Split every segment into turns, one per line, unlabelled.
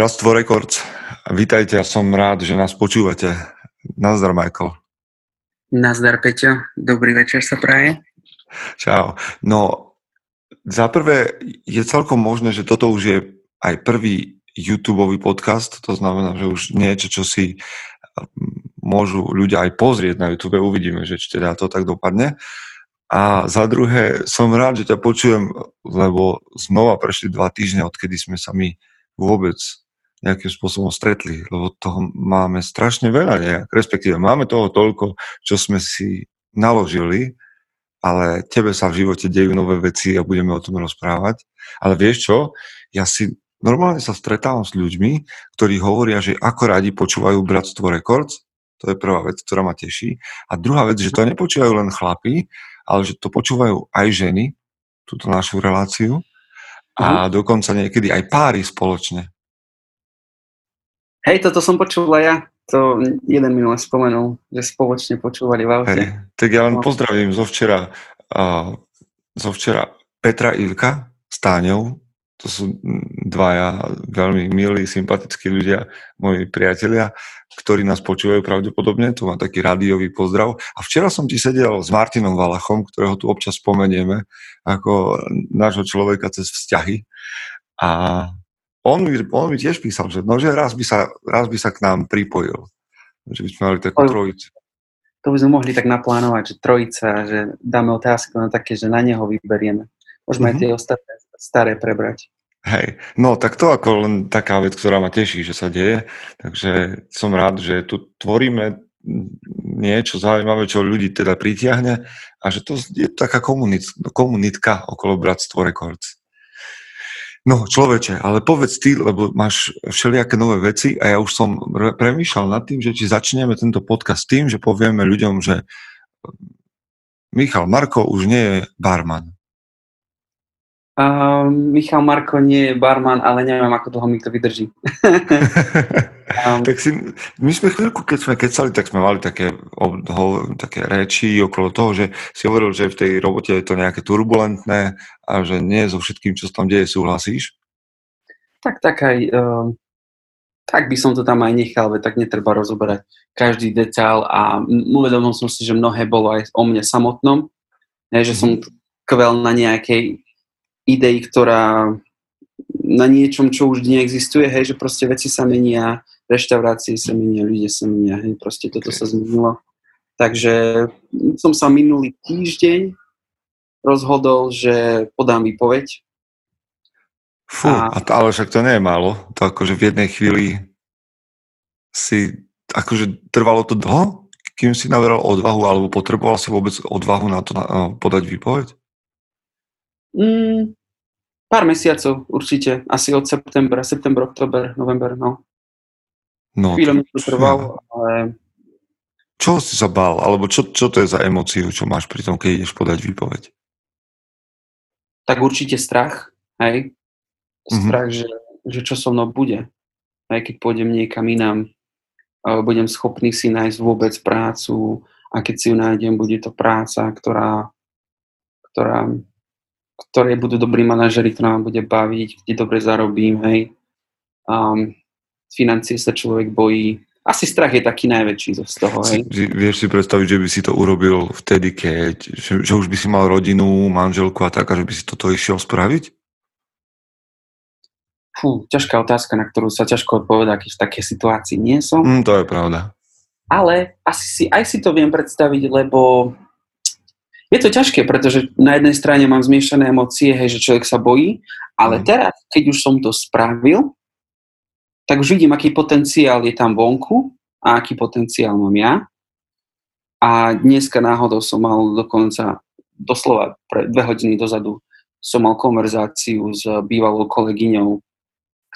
Bratstvo Records, vítajte a som rád, že nás počúvate. Nazdar, Michael.
Nazdar, Peťo. Dobrý večer sa praje.
Čau. No, za prvé je celkom možné, že toto už je aj prvý YouTube podcast, to znamená, že už niečo, čo si môžu ľudia aj pozrieť na YouTube, uvidíme, že či teda to tak dopadne. A za druhé, som rád, že ťa počujem, lebo znova prešli dva týždne, odkedy sme sa my vôbec nejakým spôsobom stretli, lebo toho máme strašne veľa nejak, respektíve máme toho toľko, čo sme si naložili, ale tebe sa v živote dejú nové veci a budeme o tom rozprávať. Ale vieš čo, ja si normálne sa stretávam s ľuďmi, ktorí hovoria, že ako radi počúvajú Bratstvo Records, to je prvá vec, ktorá ma teší. A druhá vec, že to nepočúvajú len chlapi, ale že to počúvajú aj ženy, túto našu reláciu, a uh-huh. dokonca niekedy aj páry spoločne.
Hej, toto som počul aj ja. To jeden minule spomenul, že spoločne počúvali v aute. Hej,
tak ja len no. pozdravím zo včera, uh, zo včera Petra Ivka s Táňou. To sú dvaja veľmi milí, sympatickí ľudia, moji priatelia, ktorí nás počúvajú pravdepodobne. Tu mám taký rádiový pozdrav. A včera som ti sedel s Martinom Valachom, ktorého tu občas spomenieme ako nášho človeka cez vzťahy. A on mi, on mi tiež písal, že, no, že raz, by sa, raz by sa k nám pripojil. Že by sme mali takú trojicu.
To by sme mohli tak naplánovať, že trojica, že dáme otázky na také, že na neho vyberieme. Môžeme mm-hmm. aj tie ostatné staré prebrať.
Hej, no tak to ako len taká vec, ktorá ma teší, že sa deje, takže som rád, že tu tvoríme niečo zaujímavé, čo ľudí teda pritiahne a že to je taká komunit, komunitka okolo Bratstvo Records. No, človeče, ale povedz ty, lebo máš všelijaké nové veci a ja už som premýšľal nad tým, že či začneme tento podcast tým, že povieme ľuďom, že Michal Marko už nie je barman.
Uh, Michal Marko nie je barman, ale neviem, ako dlho mi to vydrží.
um, tak si, my sme chvíľku, keď sme kecali, tak sme mali také, ho, také reči okolo toho, že si hovoril, že v tej robote je to nejaké turbulentné a že nie so všetkým, čo sa tam deje, súhlasíš?
Tak, tak aj, uh, tak by som to tam aj nechal, veď tak netreba rozoberať každý detail a uvedomil som si, že mnohé bolo aj o mne samotnom, ne, že som mhm. kvel na nejakej idei, ktorá na niečom, čo už neexistuje, hej, že proste veci sa menia, reštaurácie sa menia, ľudia sa menia, hej, proste toto sa zmenilo. Takže som sa minulý týždeň rozhodol, že podám výpoveď.
Fú, a... ale však to nie je málo. To akože v jednej chvíli si, akože trvalo to dlho, kým si naveral odvahu, alebo potreboval si vôbec odvahu na to na, podať výpoveď?
Mm, Pár mesiacov určite, asi od septembra, september, oktober, november, no. No, Chvíľu mi to trvalo, ale...
Čo si sa bál? Alebo čo, čo to je za emóciu, čo máš pri tom, keď ideš podať výpoveď?
Tak určite strach, hej. Mhm. Strach, mm-hmm. že, že čo so mnou bude. Aj keď pôjdem niekam inám, budem schopný si nájsť vôbec prácu a keď si ju nájdem, bude to práca, ktorá, ktorá ktoré budú dobrí manažeri, ktorá ma bude baviť, kde dobre zarobím, hej. Um, financie sa človek bojí. Asi strach je taký najväčší z toho, hej.
Si, vieš si predstaviť, že by si to urobil vtedy, keď, že, že už by si mal rodinu, manželku a tak, a že by si toto išiel spraviť?
Fú, ťažká otázka, na ktorú sa ťažko odpovedá, keď v takej situácii nie som.
Mm, to je pravda.
Ale asi si, aj si to viem predstaviť, lebo je to ťažké, pretože na jednej strane mám zmiešané emócie, hej, že človek sa bojí, ale mm. teraz, keď už som to spravil, tak už vidím, aký potenciál je tam vonku a aký potenciál mám ja. A dneska náhodou som mal dokonca, doslova pre dve hodiny dozadu, som mal konverzáciu s bývalou kolegyňou,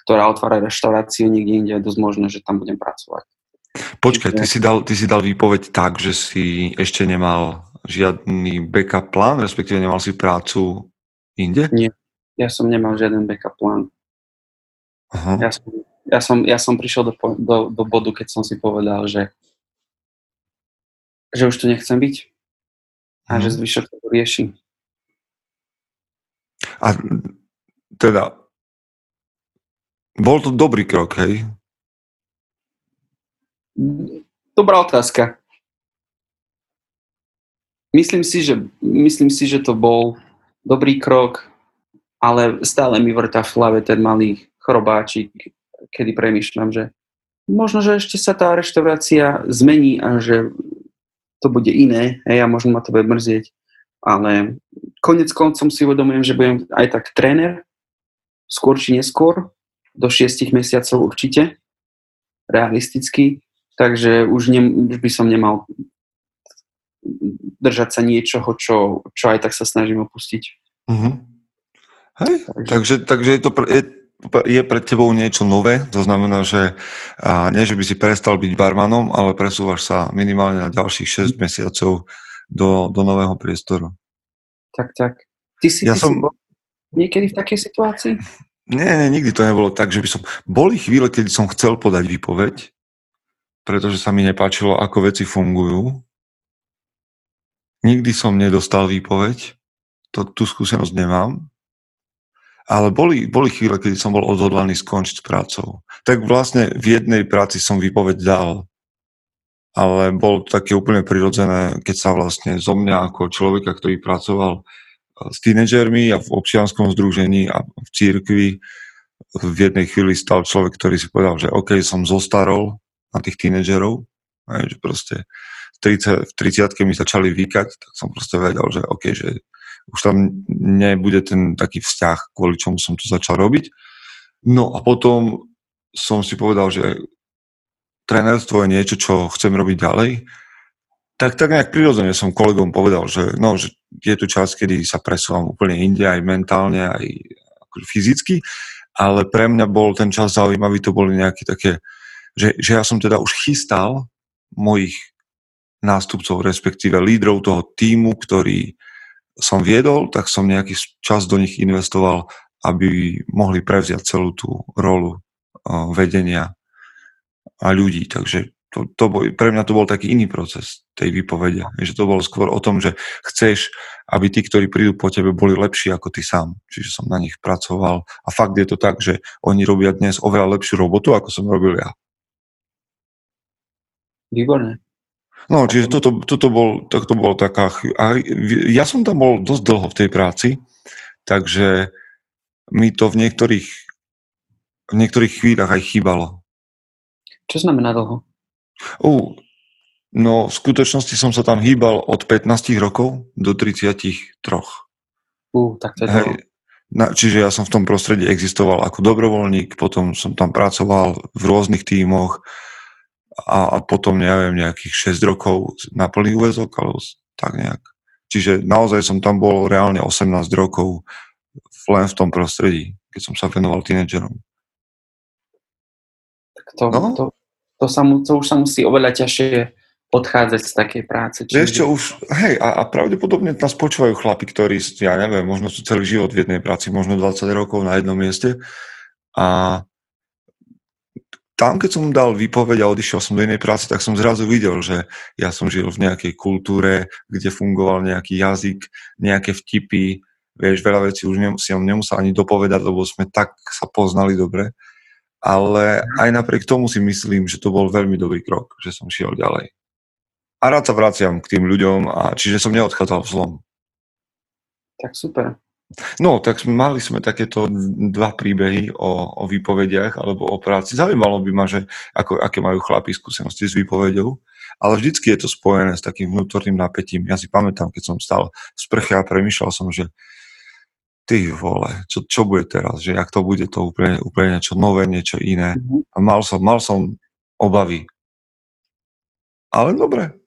ktorá otvára reštauráciu niekde inde, je dosť možné, že tam budem pracovať.
Počkaj, ty si, dal, ty si dal výpoveď tak, že si ešte nemal žiadny backup plán, respektíve nemal si prácu inde?
Nie, ja som nemal žiaden backup plán. Aha. Ja, som, ja, som, ja som prišiel do, do, do bodu, keď som si povedal, že, že už tu nechcem byť a že mhm. zvyšok to rieši.
A teda Bol to dobrý krok, hej?
Dobrá otázka. Myslím si, že, myslím si, že to bol dobrý krok, ale stále mi vrta v hlave ten malý chrobáčik, kedy premyšľam, že možno, že ešte sa tá reštaurácia zmení a že to bude iné, hej, a možno ma to bude mrzieť. Ale konec koncom si uvedomujem, že budem aj tak tréner, skôr či neskôr, do šiestich mesiacov určite, realisticky, takže už, ne, už by som nemal držať sa niečoho, čo, čo aj tak sa snažím opustiť.
Mm-hmm. Hej, takže, takže je, to, je, je pred tebou niečo nové, to znamená, že a nie, že by si prestal byť barmanom, ale presúvaš sa minimálne na ďalších 6 mesiacov do, do nového priestoru.
Tak, tak. Ty si, ja ty som... si bol niekedy v takej situácii?
Nie, nie, nikdy to nebolo tak, že by som... Boli chvíle, keď som chcel podať výpoveď, pretože sa mi nepáčilo, ako veci fungujú. Nikdy som nedostal výpoveď, to, tú skúsenosť nemám. Ale boli, boli chvíle, keď som bol odhodlaný skončiť s prácou. Tak vlastne v jednej práci som výpoveď dal, ale bolo to také úplne prirodzené, keď sa vlastne zo mňa ako človeka, ktorý pracoval s tínedžermi a v občianskom združení a v církvi v jednej chvíli stal človek, ktorý si povedal, že OK, som zostarol na tých tínedžerov, že proste 30, v 30 mi začali vykať, tak som proste vedel, že OK, že už tam nebude ten taký vzťah, kvôli čomu som to začal robiť. No a potom som si povedal, že trénerstvo je niečo, čo chcem robiť ďalej tak, tak nejak prirodzene som kolegom povedal, že, no, že je tu čas, kedy sa presúvam úplne inde, aj mentálne, aj akože fyzicky, ale pre mňa bol ten čas zaujímavý, to boli nejaké také, že, že ja som teda už chystal mojich nástupcov, respektíve lídrov toho týmu, ktorý som viedol, tak som nejaký čas do nich investoval, aby mohli prevziať celú tú rolu uh, vedenia a ľudí. Takže to, to bol, pre mňa to bol taký iný proces tej výpovede. Že to bolo skôr o tom, že chceš, aby tí, ktorí prídu po tebe, boli lepší ako ty sám. Čiže som na nich pracoval. A fakt je to tak, že oni robia dnes oveľa lepšiu robotu, ako som robil ja.
Výborné.
No, čiže toto, toto, bol, to, to bol taká... A ja som tam bol dosť dlho v tej práci, takže mi to v niektorých, v niektorých chvíľach aj chýbalo.
Čo znamená dlho?
Uh, no v skutočnosti som sa tam hýbal od 15 rokov do 33.
Uh, tak to je Hej,
na, čiže ja som v tom prostredí existoval ako dobrovoľník, potom som tam pracoval v rôznych tímoch a, a potom, neviem, nejakých 6 rokov na plný úvezok, alebo tak nejak. Čiže naozaj som tam bol reálne 18 rokov len v tom prostredí, keď som sa venoval tínedžerom.
Tak to, no? to, to, sa mu, to už sa musí oveľa ťažšie odchádzať z takej práce.
Čiže... Vieš čo, už, hej, a, a pravdepodobne nás počúvajú chlapi, ktorí, ja neviem, možno sú celý život v jednej práci, možno 20 rokov na jednom mieste a tam, keď som dal výpoveď a odišiel som do inej práce, tak som zrazu videl, že ja som žil v nejakej kultúre, kde fungoval nejaký jazyk, nejaké vtipy, vieš, veľa vecí už on nemusel ani dopovedať, lebo sme tak sa poznali dobre ale aj napriek tomu si myslím, že to bol veľmi dobrý krok, že som šiel ďalej. A rád sa vraciam k tým ľuďom, a čiže som neodchádzal v zlom.
Tak super.
No, tak mali sme takéto dva príbehy o, o výpovediach alebo o práci. Zaujímalo by ma, že ako, aké majú chlapi skúsenosti s výpovedou, ale vždycky je to spojené s takým vnútorným napätím. Ja si pamätám, keď som stal v sprche a premyšľal som, že ty vole, čo, čo bude teraz, že ak to bude to úplne, úplne niečo nové, niečo iné. Mm-hmm. A mal som, mal som obavy. Ale dobre.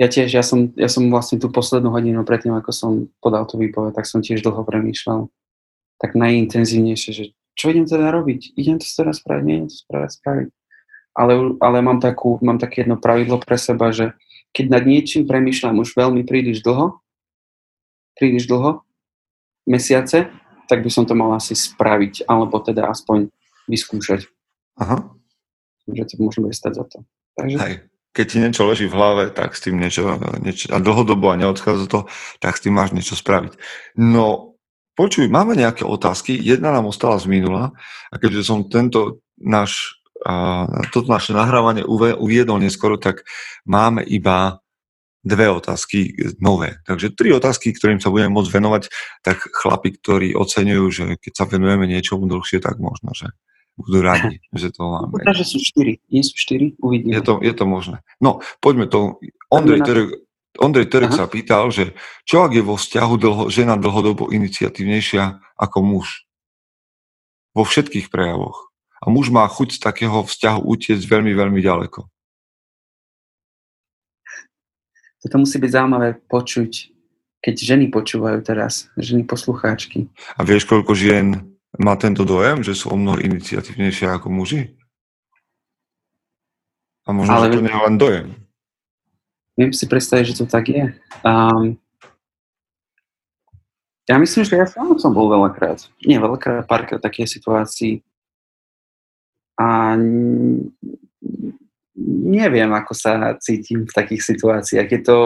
Ja tiež, ja som, ja som vlastne tú poslednú hodinu predtým, ako som podal tú výpoveď, tak som tiež dlho premýšľal. Tak najintenzívnejšie, že čo idem teda robiť? Idem to teraz spraviť? Nie, to spraviť, spraviť. Ale, ale mám, takú, mám také jedno pravidlo pre seba, že keď nad niečím premýšľam už veľmi príliš dlho, príliš dlho, mesiace, tak by som to mal asi spraviť, alebo teda aspoň vyskúšať.
Aha.
Že to môže stať za to.
Takže... Hej. Keď ti niečo leží v hlave, tak s tým niečo, niečo a dlhodobo a neodchádza to, tak s tým máš niečo spraviť. No, počuj, máme nejaké otázky. Jedna nám ostala z minula a keďže som tento náš, toto naše nahrávanie uviedol neskoro, tak máme iba dve otázky nové. Takže tri otázky, ktorým sa budeme môcť venovať, tak chlapi, ktorí oceňujú, že keď sa venujeme niečomu dlhšie, tak možno, že budú radi, že to máme.
Možno, že sú štyri. Nie sú štyri? Uvidíme.
Je to, je to možné. No, poďme to. Ondrej, Terek, Ondrej Terek sa pýtal, že čo ak je vo vzťahu dlho, žena dlhodobo iniciatívnejšia ako muž? Vo všetkých prejavoch. A muž má chuť z takého vzťahu utiecť veľmi, veľmi ďaleko.
Toto musí byť zaujímavé počuť, keď ženy počúvajú teraz, ženy poslucháčky.
A vieš, koľko žien má tento dojem, že sú o mnoho iniciatívnejšie ako muži? A možno, Ale že to nie je len dojem.
Viem si predstaviť, že to tak je. Um, ja myslím, že ja sám som bol veľakrát, nie veľakrát, párkrát také situácii a neviem, ako sa cítim v takých situáciách. Je to...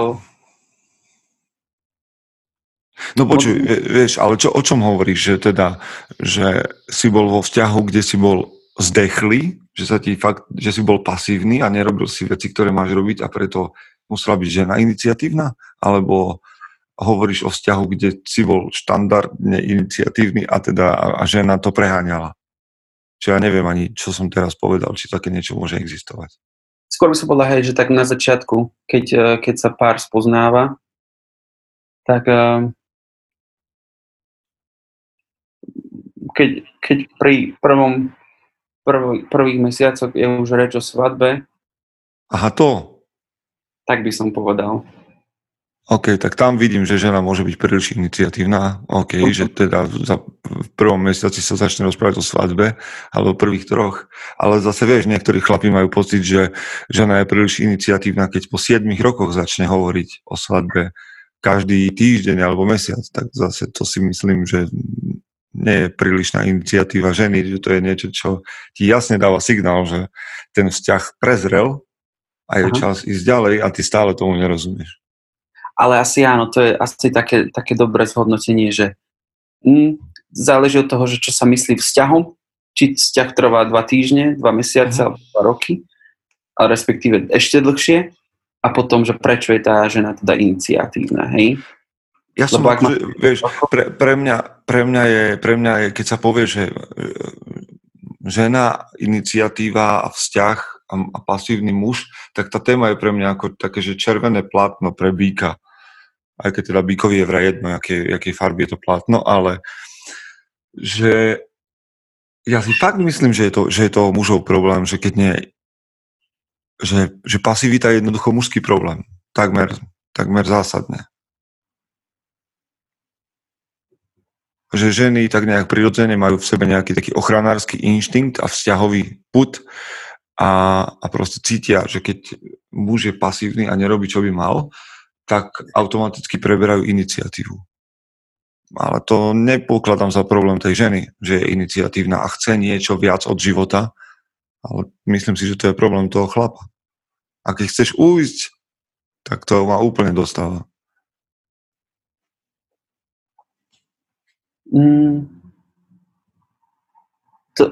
No počuj, vieš, ale čo, o čom hovoríš, že teda, že si bol vo vzťahu, kde si bol zdechlý, že, sa ti fakt, že si bol pasívny a nerobil si veci, ktoré máš robiť a preto musela byť žena iniciatívna? Alebo hovoríš o vzťahu, kde si bol štandardne iniciatívny a teda a žena to preháňala? Čiže ja neviem ani, čo som teraz povedal, či také niečo môže existovať.
Skôr by som povedal, hej, že tak na začiatku, keď, eh, keď sa pár spoznáva, tak eh, keď, keď pri prvom prv, prvých mesiacoch je už reč o svadbe.
Aha, to.
Tak by som povedal.
OK, tak tam vidím, že žena môže byť príliš iniciatívna. OK, uh-huh. že teda za, v prvom mesiaci sa začne rozprávať o svadbe, alebo prvých troch. Ale zase vieš, niektorí chlapí majú pocit, že žena je príliš iniciatívna, keď po 7 rokoch začne hovoriť o svadbe každý týždeň alebo mesiac. Tak zase to si myslím, že nie je prílišná iniciatíva ženy, že to je niečo, čo ti jasne dáva signál, že ten vzťah prezrel a je Aha. čas ísť ďalej a ty stále tomu nerozumieš
ale asi áno, to je asi také, také dobré zhodnotenie, že mm, záleží od toho, že čo sa myslí vzťahom, či vzťah trvá dva týždne, dva mesiace alebo dva roky, ale respektíve ešte dlhšie a potom, že prečo je tá žena teda iniciatívna, hej?
Ja som, Lebo ak ma... vieš, pre, pre, mňa, pre, mňa je, pre mňa je, keď sa povie, že e, žena, iniciatíva a vzťah a, a pasívny muž, tak tá téma je pre mňa ako také, že červené plátno pre býka aj keď teda Bíkovi je vraj jedno, aké, aké farby je to plátno, ale že ja si fakt myslím, že je to, že je to mužov problém, že keď nie, že, že pasivita je jednoducho mužský problém. Takmer, takmer zásadne. Že ženy tak nejak prirodzene majú v sebe nejaký taký ochranársky inštinkt a vzťahový put a, a proste cítia, že keď muž je pasívny a nerobí, čo by mal, tak automaticky preberajú iniciatívu. Ale to nepokladám za problém tej ženy, že je iniciatívna a chce niečo viac od života, ale myslím si, že to je problém toho chlapa. A keď chceš ujsť, tak to ma úplne dostáva.
To,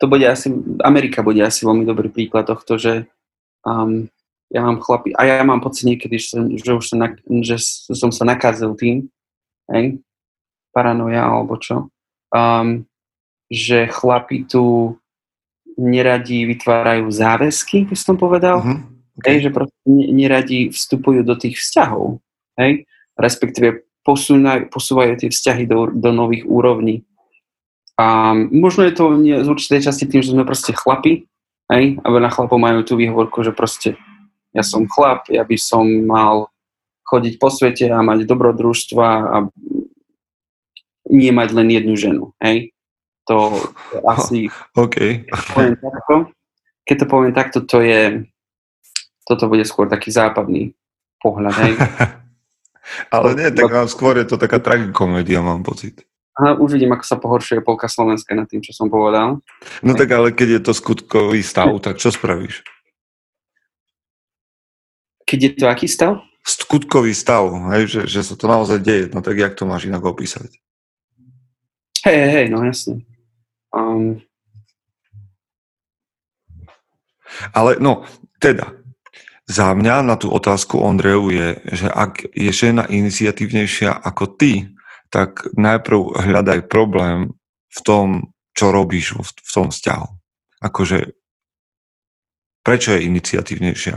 to bude asi, Amerika bude asi veľmi dobrý príklad tohto, že um, ja mám chlapi, a ja mám pocit niekedy, že, som, že už som, že som sa nakázil tým, hej, paranoja alebo čo, um, že chlapi tu neradi vytvárajú záväzky, by som povedal, mm-hmm. okay. hej, že proste neradi vstupujú do tých vzťahov, hej, respektíve posúvajú, posúvajú tie vzťahy do, do nových úrovní. A možno je to z určitej časti tým, že sme proste chlapi, hej, a veľa chlapov majú tú výhovorku, že proste ja som chlap, ja by som mal chodiť po svete a mať dobrodružstva a nie mať len jednu ženu, hej? To, to asi...
OK.
Keď to, poviem takto, keď to poviem takto, to je... Toto bude skôr taký západný pohľad, hej?
Ale nie, tak mám, skôr je to taká tragikomédia, mám pocit.
A už vidím, ako sa pohoršuje polka Slovenska nad tým, čo som povedal.
No tak ale keď je to skutkový stav, tak čo spravíš?
Keď je to aký stav?
skutkový stav, hej, že, že sa to naozaj deje, no tak jak to máš inak opísať?
Hej, hej, no jasne. Um...
Ale no, teda, za mňa na tú otázku Ondreju je, že ak je žena iniciatívnejšia ako ty, tak najprv hľadaj problém v tom, čo robíš v tom vzťahu. Akože, prečo je iniciatívnejšia?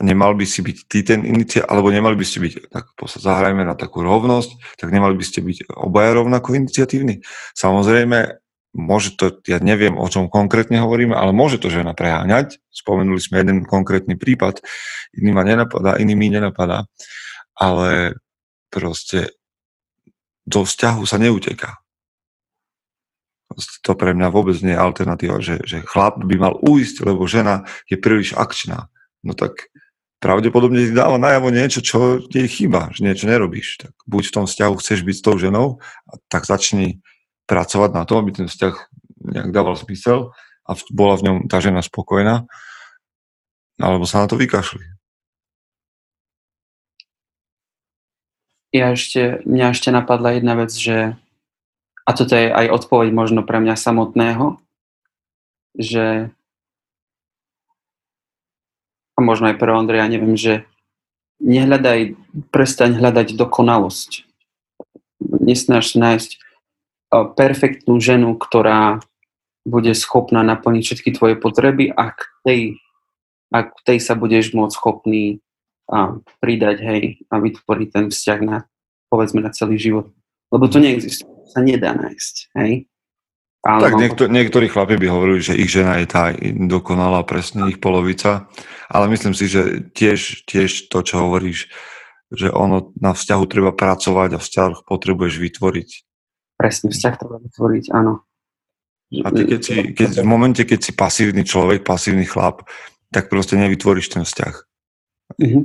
Nemal by si byť ty ten iniciatív, alebo nemali by ste byť, tak zahrajme na takú rovnosť, tak nemali by ste byť obaja rovnako iniciatívni. Samozrejme, môže to, ja neviem, o čom konkrétne hovoríme, ale môže to žena preháňať. Spomenuli sme jeden konkrétny prípad, iný ma nenapadá, iný mi nenapadá, ale proste do vzťahu sa neuteká. To pre mňa vôbec nie je alternatíva, že, že chlap by mal uísť, lebo žena je príliš akčná. No tak pravdepodobne ti dáva najavo niečo, čo jej chýba, že niečo nerobíš. Tak buď v tom vzťahu chceš byť s tou ženou, tak začni pracovať na tom, aby ten vzťah nejak dával zmysel a bola v ňom tá žena spokojná, alebo sa na to vykašli.
Ja ešte, mňa ešte napadla jedna vec, že a toto je aj odpoveď možno pre mňa samotného, že a možno aj pre Ondreja, neviem, že nehľadaj, prestaň hľadať dokonalosť. Nesnaž nájsť perfektnú ženu, ktorá bude schopná naplniť všetky tvoje potreby a k tej, a k tej sa budeš môcť schopný a, pridať, hej, a vytvoriť ten vzťah na, povedzme, na celý život. Lebo to neexistuje, sa nedá nájsť, hej.
Ale tak niektor- niektorí chlapi by hovorili, že ich žena je tá dokonalá, presne ich polovica, ale myslím si, že tiež, tiež to, čo hovoríš, že ono na vzťahu treba pracovať a vzťah potrebuješ vytvoriť
presne vzťah treba vytvoriť, áno.
A ty keď si, keď, v momente, keď si pasívny človek, pasívny chlap, tak proste nevytvoríš ten vzťah. Mm-hmm.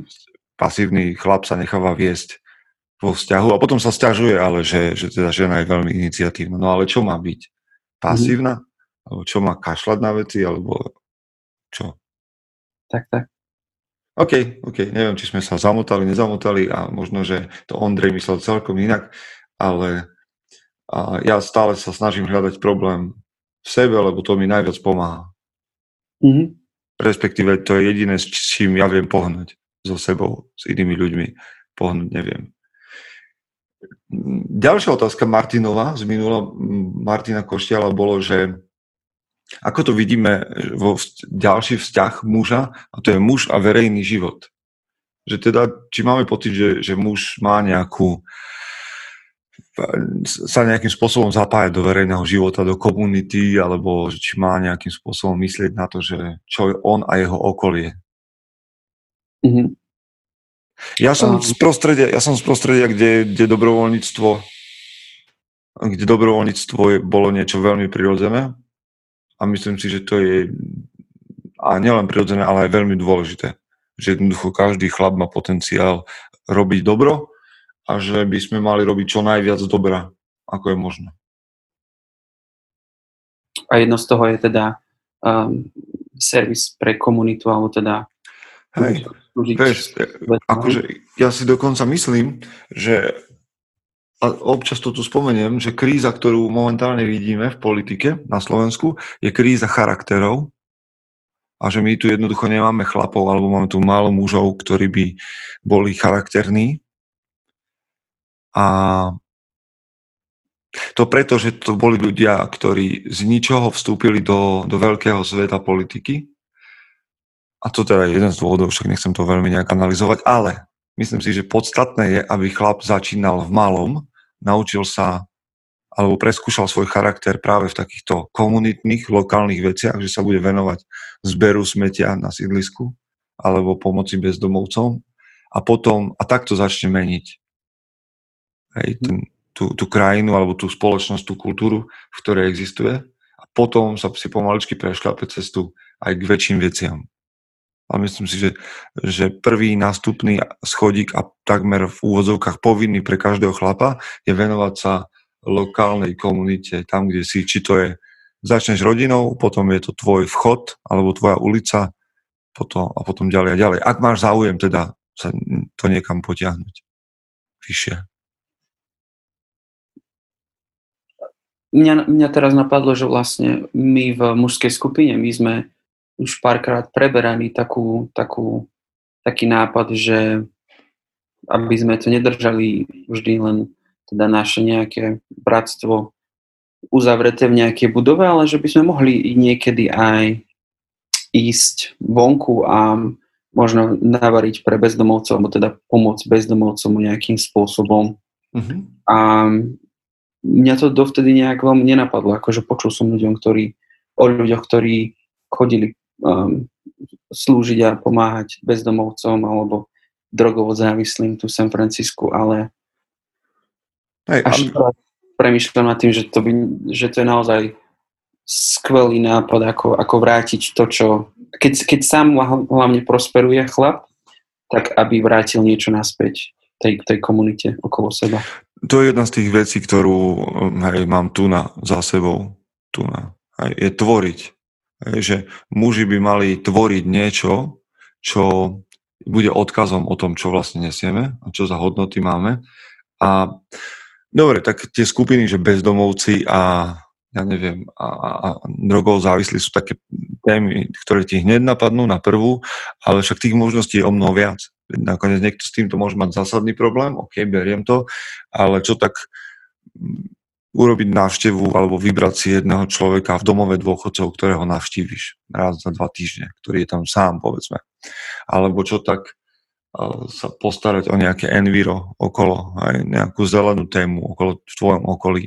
Pasívny chlap sa necháva viesť vo vzťahu a potom sa stiažuje, ale že, že teda žena je veľmi iniciatívna. No ale čo má byť? Pasívna? Mm-hmm. Alebo čo má kašľať na veci? Alebo čo?
Tak, tak.
OK, OK, neviem, či sme sa zamotali, nezamotali a možno, že to Ondrej myslel celkom inak, ale a ja stále sa snažím hľadať problém v sebe, lebo to mi najviac pomáha. Mm-hmm. Respektíve to je jediné, s čím ja viem pohnúť so sebou, s inými ľuďmi. Pohnúť neviem. Ďalšia otázka Martinova z minula Martina Koštiala bolo, že ako to vidíme vo ďalší vzťah muža, a to je muž a verejný život. Že teda, či máme pocit, že, že muž má nejakú sa nejakým spôsobom zapájať do verejného života, do komunity, alebo či má nejakým spôsobom myslieť na to, že čo je on a jeho okolie. Mm-hmm. Ja som z prostredia, ja som z prostredia, kde, kde dobrovoľníctvo kde dobrovoľníctvo je, bolo niečo veľmi prirodzené a myslím si, že to je a nielen prirodzené, ale aj veľmi dôležité. Že jednoducho každý chlap má potenciál robiť dobro a že by sme mali robiť čo najviac dobra, ako je možné.
A jedno z toho je teda um, servis pre komunitu, alebo teda
Hej, vieš, akože ja si dokonca myslím, že a občas to tu spomeniem, že kríza, ktorú momentálne vidíme v politike na Slovensku, je kríza charakterov a že my tu jednoducho nemáme chlapov alebo máme tu málo mužov, ktorí by boli charakterní a to preto, že to boli ľudia, ktorí z ničoho vstúpili do, do veľkého sveta politiky. A to teda je jeden z dôvodov, však nechcem to veľmi nejak analyzovať, ale myslím si, že podstatné je, aby chlap začínal v malom, naučil sa alebo preskúšal svoj charakter práve v takýchto komunitných, lokálnych veciach, že sa bude venovať zberu smetia na sídlisku alebo pomoci bezdomovcom a potom, a takto začne meniť hej, ten, tú, tú krajinu alebo tú spoločnosť, tú kultúru, v ktorej existuje a potom sa si pomaličky prešľape cestu aj k väčším veciam. A myslím si, že, že prvý nástupný schodík a takmer v úvodzovkách povinný pre každého chlapa je venovať sa lokálnej komunite, tam, kde si, či to je, začneš rodinou, potom je to tvoj vchod alebo tvoja ulica potom, a potom ďalej a ďalej. Ak máš záujem teda sa to niekam potiahnuť vyššie.
Mňa, mňa teraz napadlo, že vlastne my v mužskej skupine, my sme už párkrát preberali takú, takú, taký nápad, že aby sme to nedržali vždy len teda naše nejaké bratstvo uzavreté v nejakej budove, ale že by sme mohli niekedy aj ísť vonku a možno navariť pre bezdomovcov, alebo teda pomôcť bezdomovcom nejakým spôsobom. Uh-huh. A mňa to dovtedy nejak veľmi nenapadlo, akože počul som ľuďom, ktorí, o ľuďoch, ktorí chodili um, slúžiť a pomáhať bezdomovcom alebo drogovo závislým tu v San Francisku, ale Hej, až ale... premyšľam nad tým, že to, by, že to je naozaj skvelý nápad, ako, ako vrátiť to, čo... Keď, keď sám hlavne prosperuje chlap, tak aby vrátil niečo naspäť tej, tej komunite okolo seba.
To je jedna z tých vecí, ktorú hej, mám tu na, za sebou. Tu na, hej, je tvoriť. Hej, že muži by mali tvoriť niečo, čo bude odkazom o tom, čo vlastne nesieme a čo za hodnoty máme. A dobre, tak tie skupiny, že bezdomovci a ja neviem, a, a drogov závislí sú také témy, ktoré ti hneď napadnú na prvú, ale však tých možností je o mnoho viac. Nakoniec niekto s týmto môže mať zásadný problém, ok, beriem to, ale čo tak mm, urobiť návštevu alebo vybrať si jedného človeka v domove dôchodcov, ktorého navštíviš raz za dva týždne, ktorý je tam sám, povedzme. Alebo čo tak sa postarať o nejaké enviro okolo, aj nejakú zelenú tému okolo, v tvojom okolí.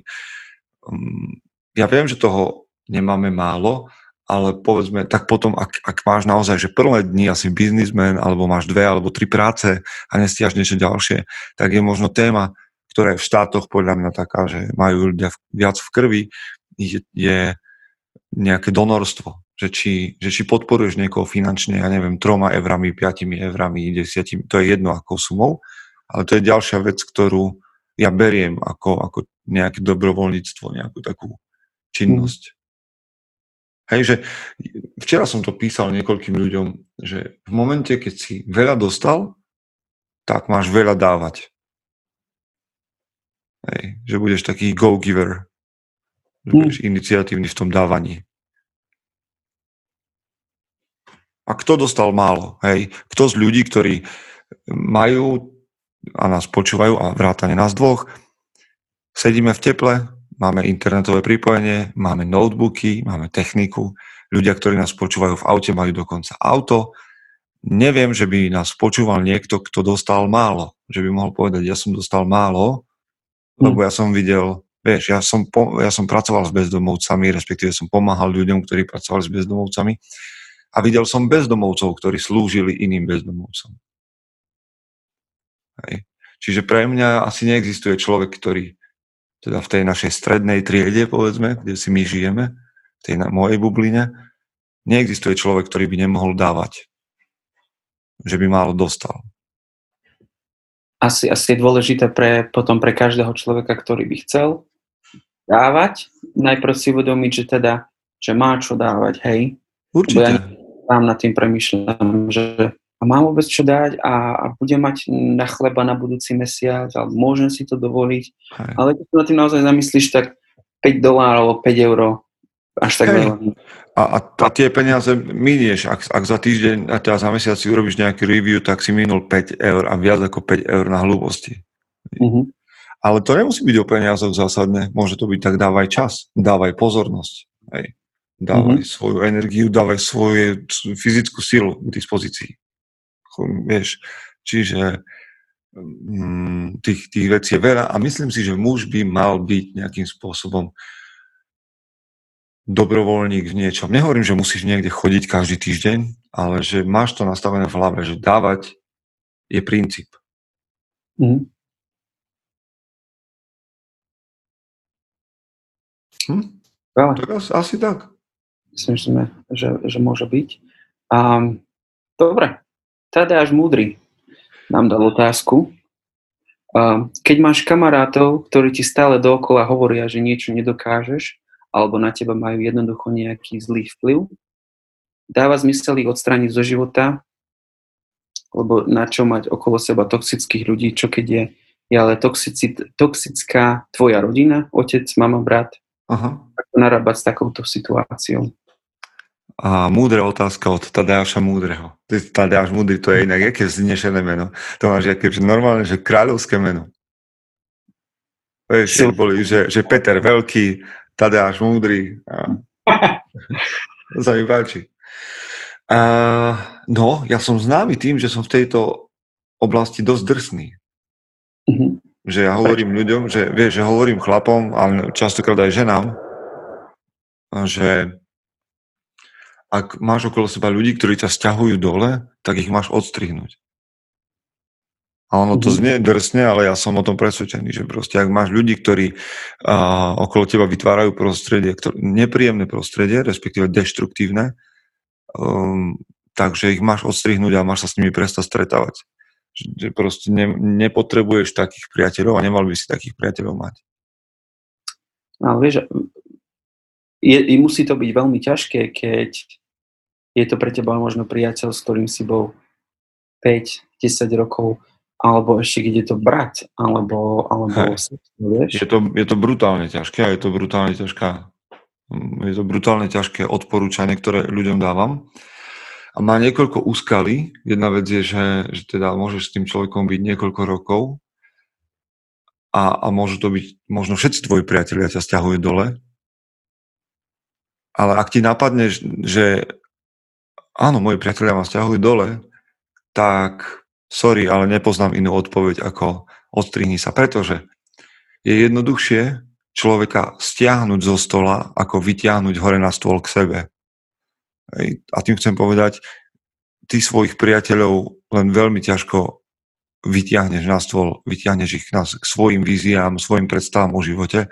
Mm, ja viem, že toho nemáme málo, ale povedzme, tak potom, ak, ak máš naozaj, že prvé dni asi biznismen, alebo máš dve alebo tri práce a nestiaš niečo ďalšie, tak je možno téma, ktorá je v štátoch podľa mňa taká, že majú ľudia viac v krvi, je, je nejaké donorstvo. Že či, že či podporuješ niekoho finančne, ja neviem, troma eurami, piatimi eurami, desiatimi, to je jedno akou sumou, ale to je ďalšia vec, ktorú ja beriem ako, ako nejaké dobrovoľníctvo, nejakú takú činnosť. Mm. Hej, že včera som to písal niekoľkým ľuďom, že v momente, keď si veľa dostal, tak máš veľa dávať. Hej, že budeš taký go-giver, že mm. budeš iniciatívny v tom dávaní. A kto dostal málo? Hej, kto z ľudí, ktorí majú a nás počúvajú a vrátane nás dvoch, sedíme v teple, máme internetové pripojenie, máme notebooky, máme techniku. Ľudia, ktorí nás počúvajú v aute, majú dokonca auto. Neviem, že by nás počúval niekto, kto dostal málo. Že by mohol povedať, ja som dostal málo, lebo hm. ja som videl, vieš, ja som, po, ja som pracoval s bezdomovcami, respektíve som pomáhal ľuďom, ktorí pracovali s bezdomovcami a videl som bezdomovcov, ktorí slúžili iným bezdomovcom. Hej. Čiže pre mňa asi neexistuje človek, ktorý teda v tej našej strednej triede, povedzme, kde si my žijeme, v tej mojej bubline, neexistuje človek, ktorý by nemohol dávať. Že by málo dostal.
Asi, asi je dôležité pre, potom pre každého človeka, ktorý by chcel dávať, najprv si uvedomiť, že teda, že má čo dávať, hej.
Určite.
ja sám nad tým premyšľam, že a mám vôbec čo dať a, a budem mať na chleba na budúci mesiac, ale môžem si to dovoliť. Hej. Ale keď sa na tým naozaj zamyslíš, tak 5 dolárov, 5 eur, až tak veľa.
A, a, a tie peniaze minieš, ak, ak za týždeň a teda za mesiac si urobíš nejaký review, tak si minul 5 eur a viac ako 5 eur na hlúposti. Uh-huh. Ale to nemusí byť o peniazoch zásadne, môže to byť tak dávaj čas, dávaj pozornosť, hej. dávaj uh-huh. svoju energiu, dávaj svoju fyzickú silu k dispozícii vieš, čiže mm, tých, tých vecí je veľa a myslím si, že muž by mal byť nejakým spôsobom dobrovoľník v niečom. Nehovorím, že musíš niekde chodiť každý týždeň, ale že máš to nastavené v hlave, že dávať je princíp. Mm. Hm? Ja. Tak asi, asi tak.
Myslím, že, že môže byť. Um, dobre, Tadeáš Múdry nám dal otázku. Keď máš kamarátov, ktorí ti stále dookola hovoria, že niečo nedokážeš, alebo na teba majú jednoducho nejaký zlý vplyv, dáva zmysel ich odstrániť zo života lebo na čo mať okolo seba toxických ľudí, čo keď je, je ale toxicit, toxická tvoja rodina, otec, mama, brat, Aha. ako narábať s takouto situáciou.
A múdra otázka od Tadeáša Múdreho. Tadeáš Múdry, to je inak, aké znešené meno. To máš aké, že normálne, že kráľovské meno. Vieš, boli, že, že Peter Veľký, Tadeáš Múdry. A... sa mi páči. A, no, ja som známy tým, že som v tejto oblasti dosť drsný. Mm-hmm. Že ja hovorím ľuďom, že, vieš, že hovorím chlapom, ale častokrát aj ženám, že ak máš okolo seba ľudí, ktorí ťa stiahujú dole, tak ich máš odstrihnúť. A ono to mhm. znie drsne, ale ja som o tom presvedčený, že proste ak máš ľudí, ktorí a, okolo teba vytvárajú prostredie, ktoré, nepríjemné prostredie, respektíve deštruktívne, um, takže ich máš odstrihnúť a máš sa s nimi prestať stretávať. Že proste ne, nepotrebuješ takých priateľov a nemal by si takých priateľov mať.
Ale vieš, je, musí to byť veľmi ťažké, keď je to pre teba možno priateľ, s ktorým si bol 5-10 rokov, alebo ešte keď je to brat, alebo, alebo
hey. vieš? Je to, je to brutálne ťažké a je to brutálne ťažká je to brutálne ťažké odporúčanie, ktoré ľuďom dávam. A má niekoľko úskalí. Jedna vec je, že, že teda môžeš s tým človekom byť niekoľko rokov a, a môžu to byť, možno všetci tvoji priatelia ťa stiahujú dole. Ale ak ti napadne, že áno, moji priatelia ma stiahujú dole, tak sorry, ale nepoznám inú odpoveď ako odstrihni sa, pretože je jednoduchšie človeka stiahnuť zo stola, ako vytiahnuť hore na stôl k sebe. A tým chcem povedať, ty svojich priateľov len veľmi ťažko vytiahneš na stôl, vytiahneš ich na, svojim víziám, svojim predstavám o živote,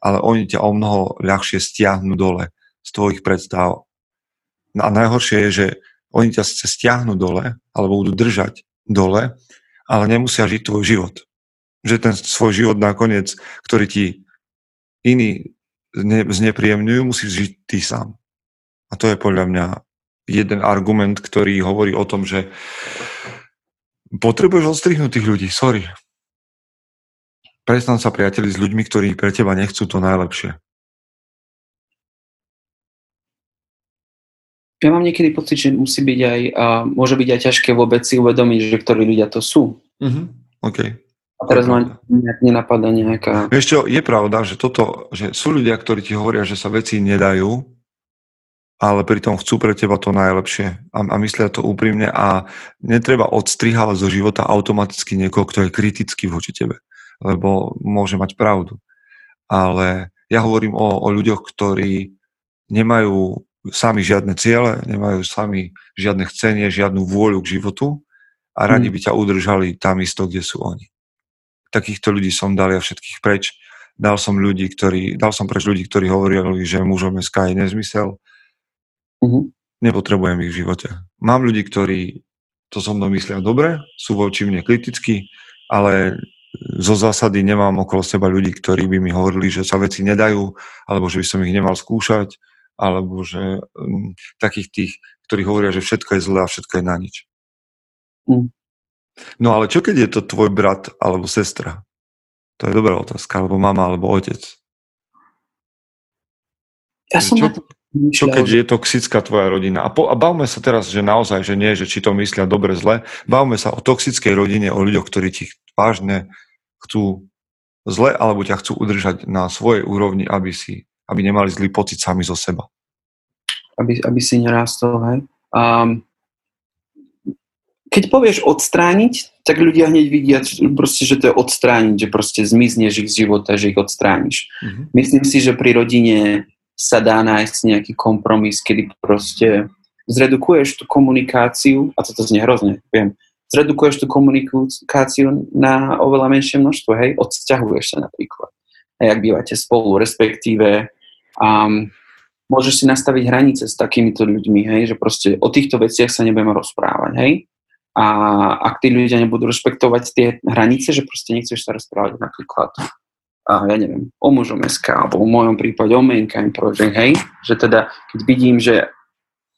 ale oni ťa o mnoho ľahšie stiahnu dole z tvojich predstav No a najhoršie je, že oni ťa chce stiahnuť dole, alebo budú držať dole, ale nemusia žiť tvoj život. Že ten svoj život nakoniec, ktorý ti iní znepríjemňujú, musíš žiť ty sám. A to je podľa mňa jeden argument, ktorý hovorí o tom, že potrebuješ odstrihnúť tých ľudí, sorry. Prestan sa priateli s ľuďmi, ktorí pre teba nechcú to najlepšie.
Ja mám niekedy pocit, že musí byť aj, a môže byť aj ťažké vôbec si uvedomiť, že ktorí ľudia to sú.
Mm-hmm. OK.
A teraz ma nejak nenapadá nejaká...
Vieš čo, je pravda, že toto, že sú ľudia, ktorí ti hovoria, že sa veci nedajú, ale pritom chcú pre teba to najlepšie a, a myslia to úprimne a netreba odstrihávať zo života automaticky niekoho, kto je kritický voči tebe, lebo môže mať pravdu. Ale ja hovorím o, o ľuďoch, ktorí nemajú sami žiadne ciele, nemajú sami žiadne chcenie, žiadnu vôľu k životu a radi hmm. by ťa udržali tam isto, kde sú oni. Takýchto ľudí som dal ja všetkých preč. Dal som, ľudí, ktorí, dal som preč ľudí, ktorí hovorili, že mužom je je nezmysel. Mm-hmm. Nepotrebujem ich v živote. Mám ľudí, ktorí to so mnou myslia dobre, sú voči mne kritickí, ale zo zásady nemám okolo seba ľudí, ktorí by mi hovorili, že sa veci nedajú, alebo že by som ich nemal skúšať, alebo že um, takých tých, ktorí hovoria, že všetko je zlé a všetko je na nič. Mm. No ale čo keď je to tvoj brat alebo sestra? To je dobrá otázka, alebo mama, alebo otec.
Ja som
čo, čo keď je toxická tvoja rodina? A, po, a bavme sa teraz, že naozaj, že nie, že či to myslia dobre, zle. Bavme sa o toxickej rodine, o ľuďoch, ktorí ti vážne chcú zle, alebo ťa chcú udržať na svojej úrovni, aby si aby nemali zlý pocit sami zo seba.
Aby, aby si nerástol, hej. Um, keď povieš odstrániť, tak ľudia hneď vidia proste, že to je odstrániť, že proste zmizneš ich z života, že ich odstrániš. Mm-hmm. Myslím si, že pri rodine sa dá nájsť nejaký kompromis, kedy proste zredukuješ tú komunikáciu, a toto znie hrozne, viem, zredukuješ tú komunikáciu na oveľa menšie množstvo, hej, odsťahuješ sa napríklad ak bývate spolu, respektíve um, môžeš si nastaviť hranice s takýmito ľuďmi, hej, že proste o týchto veciach sa nebudeme rozprávať, hej. A ak tí ľudia nebudú rešpektovať tie hranice, že proste nechceš sa rozprávať napríklad a ja neviem, o mužom SK, alebo v mojom prípade o Mankind Project, hej, že teda keď vidím, že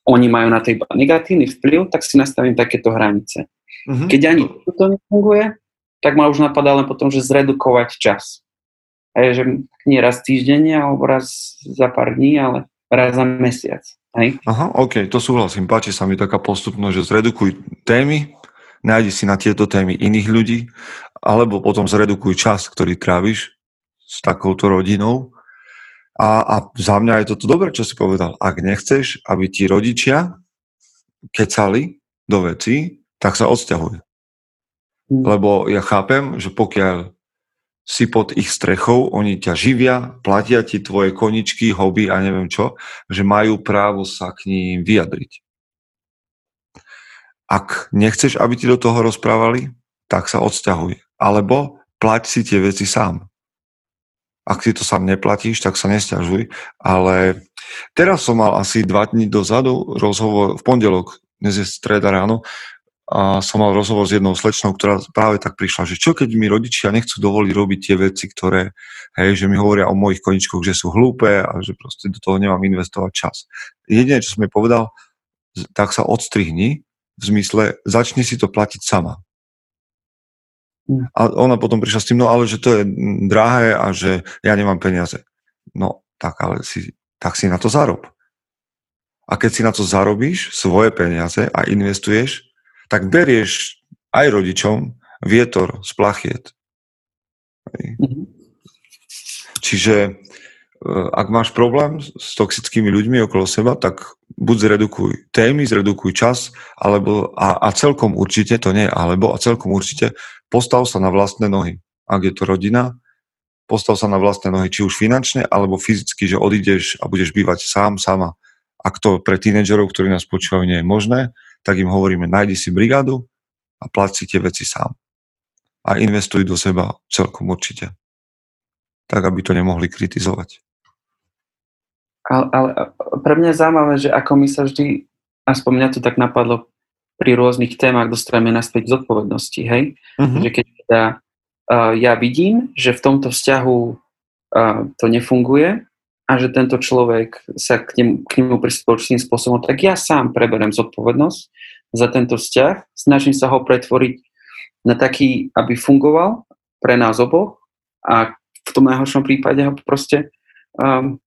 oni majú na teba negatívny vplyv, tak si nastavím takéto hranice. Mm-hmm. Keď ani to nefunguje, tak ma už napadá len potom, že zredukovať čas. Je, že nie raz týždenne, alebo raz za pár dní, ale raz za mesiac. Hej?
Aha, OK, to súhlasím. Páči sa mi taká postupnosť, že zredukuj témy, nájdi si na tieto témy iných ľudí, alebo potom zredukuj čas, ktorý tráviš s takouto rodinou. A, a za mňa je toto dobré, čo si povedal. Ak nechceš, aby ti rodičia kecali do veci, tak sa odsťahuj. Mm. Lebo ja chápem, že pokiaľ si pod ich strechou, oni ťa živia, platia ti tvoje koničky, hobby a neviem čo, že majú právo sa k ním vyjadriť. Ak nechceš, aby ti do toho rozprávali, tak sa odsťahuj. Alebo plať si tie veci sám. Ak si to sám neplatíš, tak sa nesťažuj. Ale teraz som mal asi dva dní dozadu rozhovor v pondelok, dnes je streda ráno, a som mal rozhovor s jednou slečnou, ktorá práve tak prišla, že čo keď mi rodičia nechcú dovoliť robiť tie veci, ktoré, hej, že mi hovoria o mojich koničkoch, že sú hlúpe a že proste do toho nemám investovať čas. Jediné, čo som jej povedal, tak sa odstrihni, v zmysle, začni si to platiť sama. Hm. A ona potom prišla s tým, no ale že to je drahé a že ja nemám peniaze. No, tak ale si, tak si na to zarob. A keď si na to zarobíš svoje peniaze a investuješ, tak berieš aj rodičom vietor z plachiet. Mm-hmm. Čiže e, ak máš problém s toxickými ľuďmi okolo seba, tak buď zredukuj témy, zredukuj čas, alebo a, a celkom určite, to nie alebo, a celkom určite postav sa na vlastné nohy. Ak je to rodina, postav sa na vlastné nohy, či už finančne, alebo fyzicky, že odídeš a budeš bývať sám, sama. Ak to pre tínedžerov, ktorí nás počúvajú, nie je možné, tak im hovoríme, nájdi si brigádu a plať si tie veci sám. A investuj do seba celkom určite. Tak, aby to nemohli kritizovať.
Ale, ale pre mňa je zaujímavé, že ako my sa vždy, aspoň mňa to tak napadlo, pri rôznych témach dostaneme naspäť zodpovednosti, hej? Uh-huh. Že keď teda uh, ja vidím, že v tomto vzťahu uh, to nefunguje, a že tento človek sa k nemu, k nemu pristúpil spôsobom, tak ja sám preberem zodpovednosť za tento vzťah, snažím sa ho pretvoriť na taký, aby fungoval pre nás oboch a v tom najhoršom prípade ho proste um,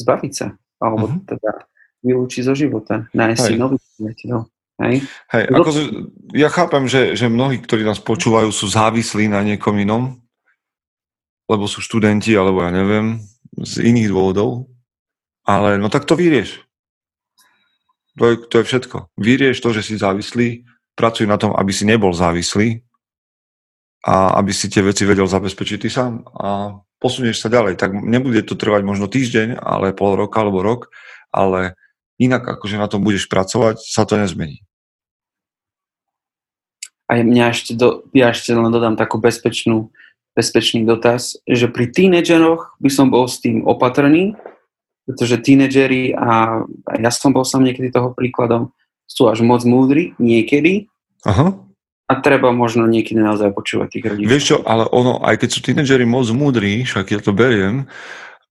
zbaviť sa, alebo uh-huh. teda vylúčiť zo života, nájsť si nový priateľ. Hej?
Hej, ako, ja chápem, že, že mnohí, ktorí nás počúvajú, sú závislí na niekom inom, lebo sú študenti, alebo ja neviem, z iných dôvodov, ale no tak to vyrieš. To je, to je všetko. Vyrieš to, že si závislý, pracuj na tom, aby si nebol závislý a aby si tie veci vedel zabezpečiť ty sám a posunieš sa ďalej. Tak nebude to trvať možno týždeň, ale pol roka alebo rok, ale inak akože na tom budeš pracovať, sa to nezmení.
A mňa ešte, do, ja ešte len dodám takú bezpečnú bezpečný dotaz, že pri tínedžeroch by som bol s tým opatrný, pretože tínedžeri, a, a ja som bol sám niekedy toho príkladom, sú až moc múdri niekedy Aha. a treba možno niekedy naozaj počúvať tých rodičov.
Vieš čo, ale ono, aj keď sú tínedžeri moc múdri, však ja to beriem,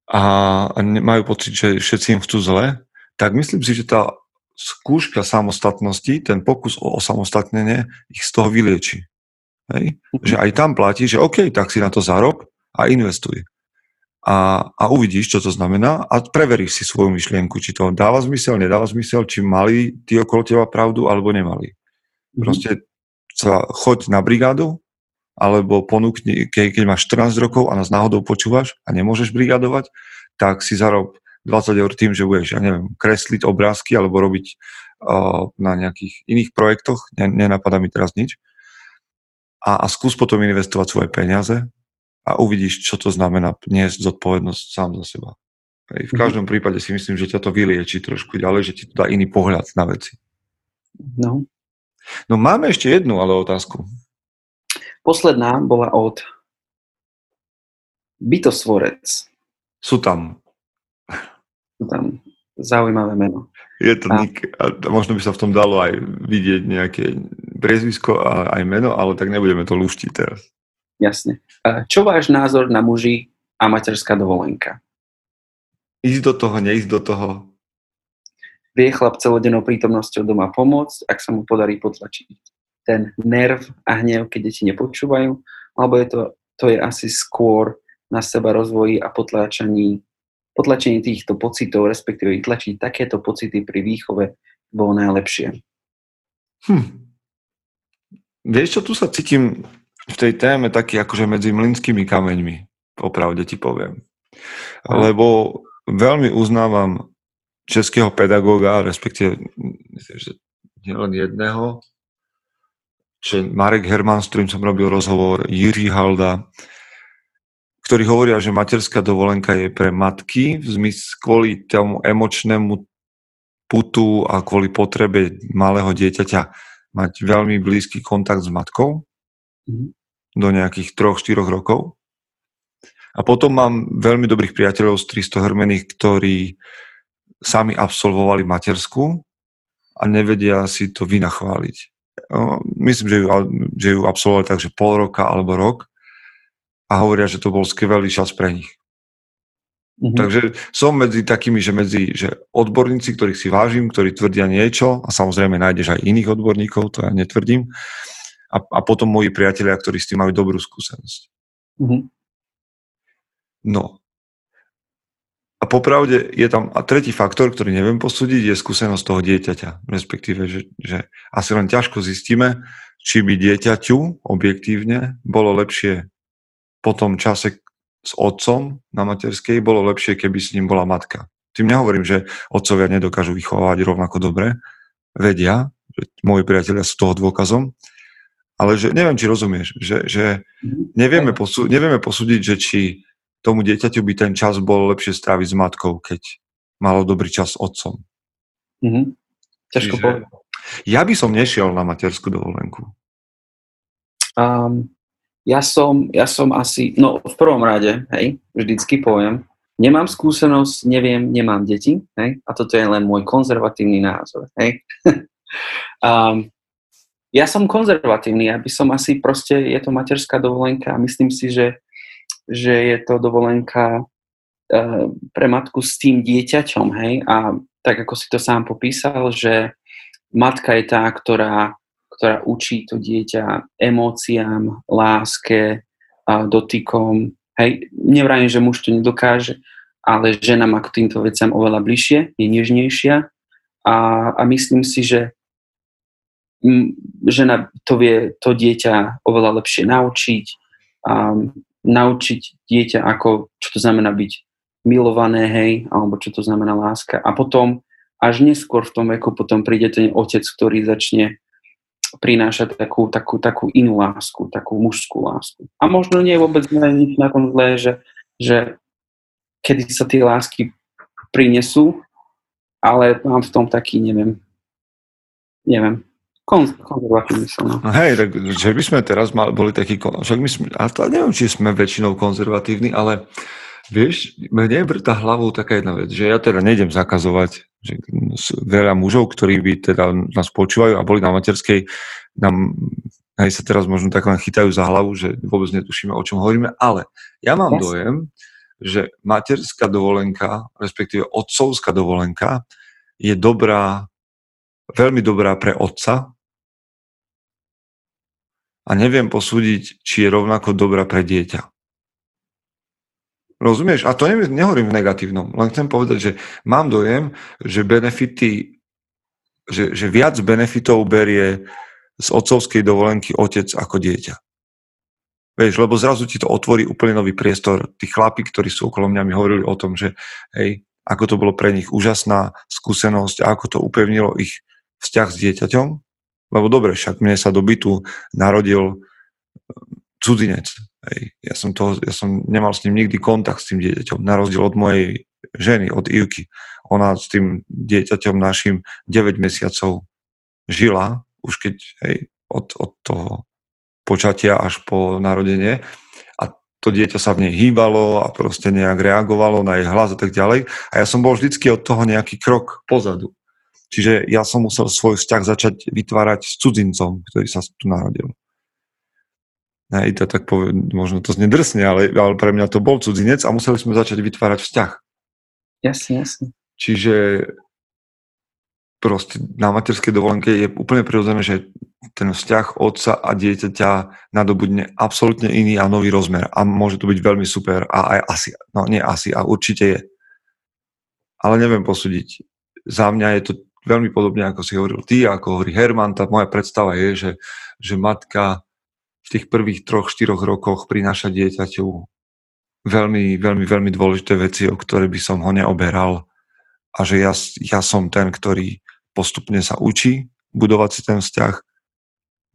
a, a majú pocit, že všetci im chcú zle, tak myslím si, že tá skúška samostatnosti, ten pokus o osamostatnenie ich z toho vylieči. Hej? Že aj tam platí, že OK, tak si na to zarob a investuj. A, a uvidíš, čo to znamená a preveríš si svoju myšlienku, či to dáva zmysel, nedáva zmysel, či mali tí okolo teba pravdu alebo nemali. Mhm. Proste sa choď na brigádu, alebo ponúkni, keď, keď máš 14 rokov a nás náhodou počúvaš a nemôžeš brigádovať, tak si zarob 20 eur tým, že budeš, ja neviem, kresliť obrázky alebo robiť uh, na nejakých iných projektoch, nenapadá mi teraz nič a, a skús potom investovať svoje peniaze a uvidíš, čo to znamená niesť zodpovednosť sám za seba. Hej. V mhm. každom mm-hmm. prípade si myslím, že ťa to vylieči trošku ďalej, že ti to dá iný pohľad na veci.
No.
No máme ešte jednu ale otázku.
Posledná bola od Bytosvorec.
Sú tam.
Sú tam. Zaujímavé meno.
Je to a... nik, a možno by sa v tom dalo aj vidieť nejaké priezvisko a aj meno, ale tak nebudeme to luštiť teraz.
Jasne. Čo váš názor na muži a materská dovolenka?
Ísť do toho, neísť do toho?
vie chlap celodennou prítomnosťou doma pomôcť, ak sa mu podarí potlačiť ten nerv a hnev, keď deti nepočúvajú, alebo je to, to je asi skôr na seba rozvoji a potláčaní, potlačení týchto pocitov, respektíve vytlačiť takéto pocity pri výchove bolo najlepšie.
Hm. Vieš čo, tu sa cítim v tej téme taký akože medzi mlinskými kameňmi, popravde ti poviem. Lebo veľmi uznávam českého pedagóga, respektíve myslím, že nielen jedného, že Marek Herman, s ktorým som robil rozhovor, Jiří Halda, ktorí hovoria, že materská dovolenka je pre matky v zmysle kvôli tomu emočnému putu a kvôli potrebe malého dieťaťa mať veľmi blízky kontakt s matkou mm-hmm. do nejakých 3-4 rokov. A potom mám veľmi dobrých priateľov z 300 hrmených, ktorí sami absolvovali matersku a nevedia si to vynachváliť. Myslím, že ju, že ju absolvovali takže pol roka alebo rok a hovoria, že to bol skvelý čas pre nich. Mm-hmm. Takže som medzi takými, že medzi že odborníci, ktorých si vážim, ktorí tvrdia niečo a samozrejme nájdeš aj iných odborníkov, to ja netvrdím, a, a potom moji priatelia, ktorí s tým majú dobrú skúsenosť. Mm-hmm. No. A popravde je tam a tretí faktor, ktorý neviem posúdiť, je skúsenosť toho dieťaťa. Respektíve, že, že asi len ťažko zistíme, či by dieťaťu objektívne bolo lepšie po tom čase, s otcom na materskej, bolo lepšie, keby s ním bola matka. Tým nehovorím, že otcovia nedokážu vychovávať rovnako dobre, vedia, že moji priatelia sú toho dôkazom, ale že neviem, či rozumieš, že, že nevieme, posú, nevieme posúdiť, že či tomu dieťaťu by ten čas bol lepšie stráviť s matkou, keď malo dobrý čas s otcom.
Mm-hmm. Ťažko povedať.
Ja by som nešiel na materskú dovolenku.
Um, ja som, ja som asi, no v prvom rade, hej, vždycky poviem, nemám skúsenosť, neviem, nemám deti, hej, a toto je len môj konzervatívny názor, hej. um, ja som konzervatívny, ja by som asi proste, je to materská dovolenka a myslím si, že, že je to dovolenka uh, pre matku s tým dieťaťom, hej, a tak ako si to sám popísal, že matka je tá, ktorá ktorá učí to dieťa emóciám, láske, dotykom. Hej, nevrajím, že muž to nedokáže, ale žena má k týmto veciam oveľa bližšie, je nežnejšia a, a myslím si, že m, žena to vie to dieťa oveľa lepšie naučiť a naučiť dieťa, ako, čo to znamená byť milované, hej, alebo čo to znamená láska. A potom až neskôr v tom veku potom príde ten otec, ktorý začne prináša takú, takú, takú inú lásku, takú mužskú lásku. A možno nie je vôbec nič na tom zlé, že, že kedy sa tie lásky prinesú, ale mám v tom taký, neviem, neviem, konzervatívny som.
No. Hej, tak že by sme teraz mali, boli takí, však my sme, ale to neviem, či sme väčšinou konzervatívni, ale vieš, mne tá hlavou taká jedna vec, že ja teda nejdem zakazovať že veľa mužov, ktorí by teda nás počúvajú a boli na materskej, nám aj sa teraz možno tak len chytajú za hlavu, že vôbec netušíme, o čom hovoríme, ale ja mám yes. dojem, že materská dovolenka, respektíve otcovská dovolenka je dobrá, veľmi dobrá pre otca a neviem posúdiť, či je rovnako dobrá pre dieťa. Rozumieš? A to ne, nehovorím v negatívnom, len chcem povedať, že mám dojem, že benefity, že, že viac benefitov berie z otcovskej dovolenky otec ako dieťa. Vieš, lebo zrazu ti to otvorí úplne nový priestor. Tí chlapi, ktorí sú okolo mňa, mi hovorili o tom, že hej, ako to bolo pre nich úžasná skúsenosť a ako to upevnilo ich vzťah s dieťaťom. Lebo dobre, však mne sa do bytu narodil cudzinec. Hej. Ja, som to, ja som nemal s ním nikdy kontakt s tým dieťaťom, na rozdiel od mojej ženy, od Ivky. Ona s tým dieťaťom našim 9 mesiacov žila, už keď hej, od, od toho počatia až po narodenie a to dieťa sa v nej hýbalo a proste nejak reagovalo na jej hlas a tak ďalej. A ja som bol vždycky od toho nejaký krok pozadu. Čiže ja som musel svoj vzťah začať vytvárať s cudzincom, ktorý sa tu narodil. Hej, to tak povie, možno to znie drsne, ale, ale pre mňa to bol cudzinec a museli sme začať vytvárať vzťah.
Jasne, jasne.
Čiže proste na materskej dovolenke je úplne prirodzené, že ten vzťah otca a dieťaťa nadobudne absolútne iný a nový rozmer a môže to byť veľmi super a aj asi, no nie asi, a určite je. Ale neviem posúdiť. Za mňa je to veľmi podobne, ako si hovoril ty, ako hovorí Herman, tá moja predstava je, že, že matka tých prvých troch, štyroch rokoch prináša dieťaťu veľmi, veľmi, veľmi dôležité veci, o ktoré by som ho neoberal a že ja, ja som ten, ktorý postupne sa učí budovať si ten vzťah.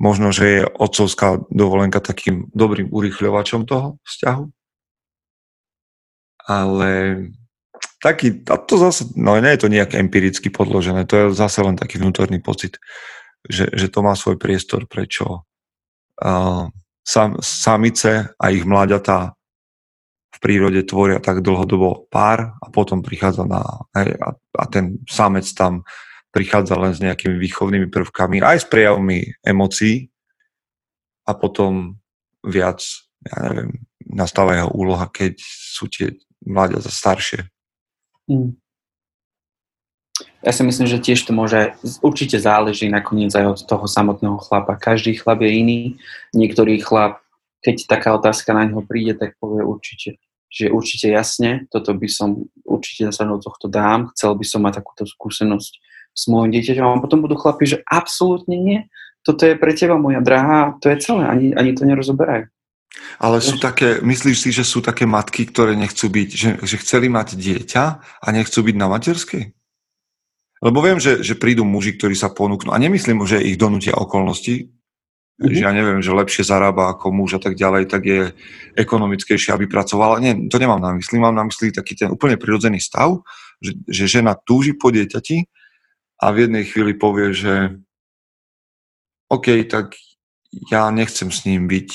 Možno, že je otcovská dovolenka takým dobrým urychľovačom toho vzťahu. Ale taký, a to zase, no nie je to nejak empiricky podložené, to je zase len taký vnútorný pocit, že, že to má svoj priestor, prečo samice a ich mláďatá v prírode tvoria tak dlhodobo pár a potom prichádza na, a, a ten samec tam prichádza len s nejakými výchovnými prvkami, aj s prejavmi emócií a potom viac, ja neviem, nastáva jeho úloha, keď sú tie mláďata staršie. Mm.
Ja si myslím, že tiež to môže, určite záleží nakoniec aj od toho samotného chlapa. Každý chlap je iný. Niektorý chlap, keď taká otázka na neho príde, tak povie určite, že určite jasne, toto by som, určite sa do tohto dám, chcel by som mať takúto skúsenosť s môjim dieťaťom. A potom budú chlapi, že absolútne nie, toto je pre teba moja drahá, to je celé, ani, ani to nerozoberajú.
Ale sú také, myslíš si, že sú také matky, ktoré nechcú byť, že, že chceli mať dieťa a nechcú byť na materskej? Lebo viem, že, že prídu muži, ktorí sa ponúknú, a nemyslím, že ich donútia okolnosti, mm-hmm. že ja neviem, že lepšie zarába ako muž a tak ďalej, tak je ekonomickejšie, aby pracovala. Nie, to nemám na mysli. Mám na mysli taký ten úplne prirodzený stav, že, že žena túži po dieťati a v jednej chvíli povie, že OK, tak ja nechcem s ním byť,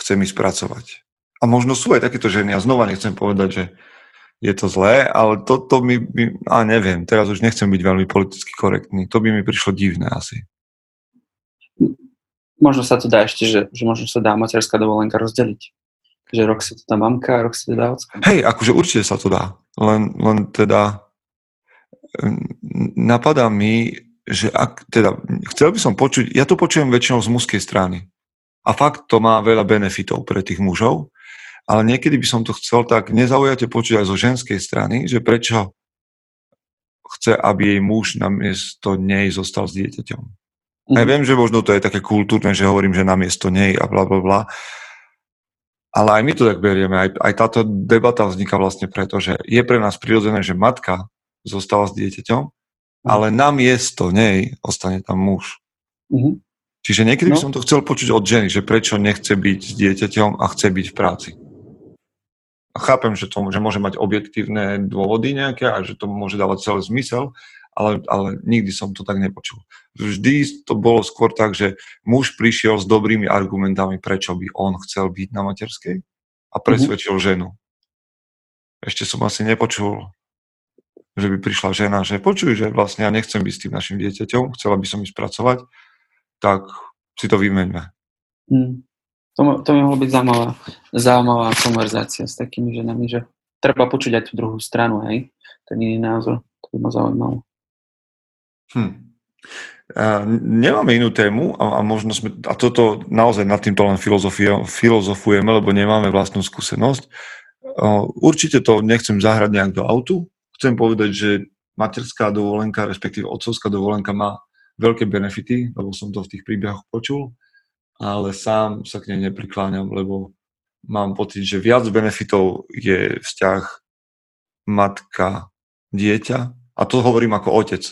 chcem ísť pracovať. A možno sú aj takéto ženy, a znova nechcem povedať, že je to zlé, ale toto mi, mi, a neviem, teraz už nechcem byť veľmi politicky korektný, to by mi prišlo divné asi.
Možno sa to dá ešte, že, že možno sa dá materská dovolenka rozdeliť. Že rok si to dá mamka, rok si to dá ocka.
Hej, akože určite sa to dá. Len, len teda napadá mi, že ak, teda, chcel by som počuť, ja to počujem väčšinou z mužskej strany. A fakt to má veľa benefitov pre tých mužov, ale niekedy by som to chcel tak nezaujate počuť aj zo ženskej strany, že prečo chce, aby jej muž namiesto nej zostal s dieťaťom. Mm. Ja viem, že možno to je také kultúrne, že hovorím, že namiesto nej a bla bla bla. Ale aj my to tak berieme. Aj, aj táto debata vzniká vlastne preto, že je pre nás prirodzené, že matka zostala s dieťaťom, mm. ale na miesto nej ostane tam muž. Mm-hmm. Čiže niekedy no. by som to chcel počuť od ženy, že prečo nechce byť s dieťaťom a chce byť v práci. Chápem, že to že môže mať objektívne dôvody nejaké a že to môže dávať celý zmysel, ale, ale nikdy som to tak nepočul. Vždy to bolo skôr tak, že muž prišiel s dobrými argumentami, prečo by on chcel byť na materskej a mhm. presvedčil mm-hmm. ženu. Ešte som asi nepočul že by prišla žena, že počuj, že vlastne ja nechcem byť s tým našim dieťaťom, chcela by som ísť pracovať, tak si to vymeňme.
Mm. To, to by mohla byť zaujímavá, zaujímavá konverzácia s takými ženami, že treba počuť aj tú druhú stranu, hej, ten iný názor, to by ma zaujímalo.
Hm. A nemáme inú tému a, a možno sme, a toto naozaj nad týmto len filozofujeme, lebo nemáme vlastnú skúsenosť. Určite to nechcem zahrať nejak do autu, chcem povedať, že materská dovolenka, respektíve otcovská dovolenka má veľké benefity, lebo som to v tých príbehoch počul, ale sám sa k nej neprikláňam, lebo mám pocit, že viac benefitov je vzťah matka, dieťa a to hovorím ako otec,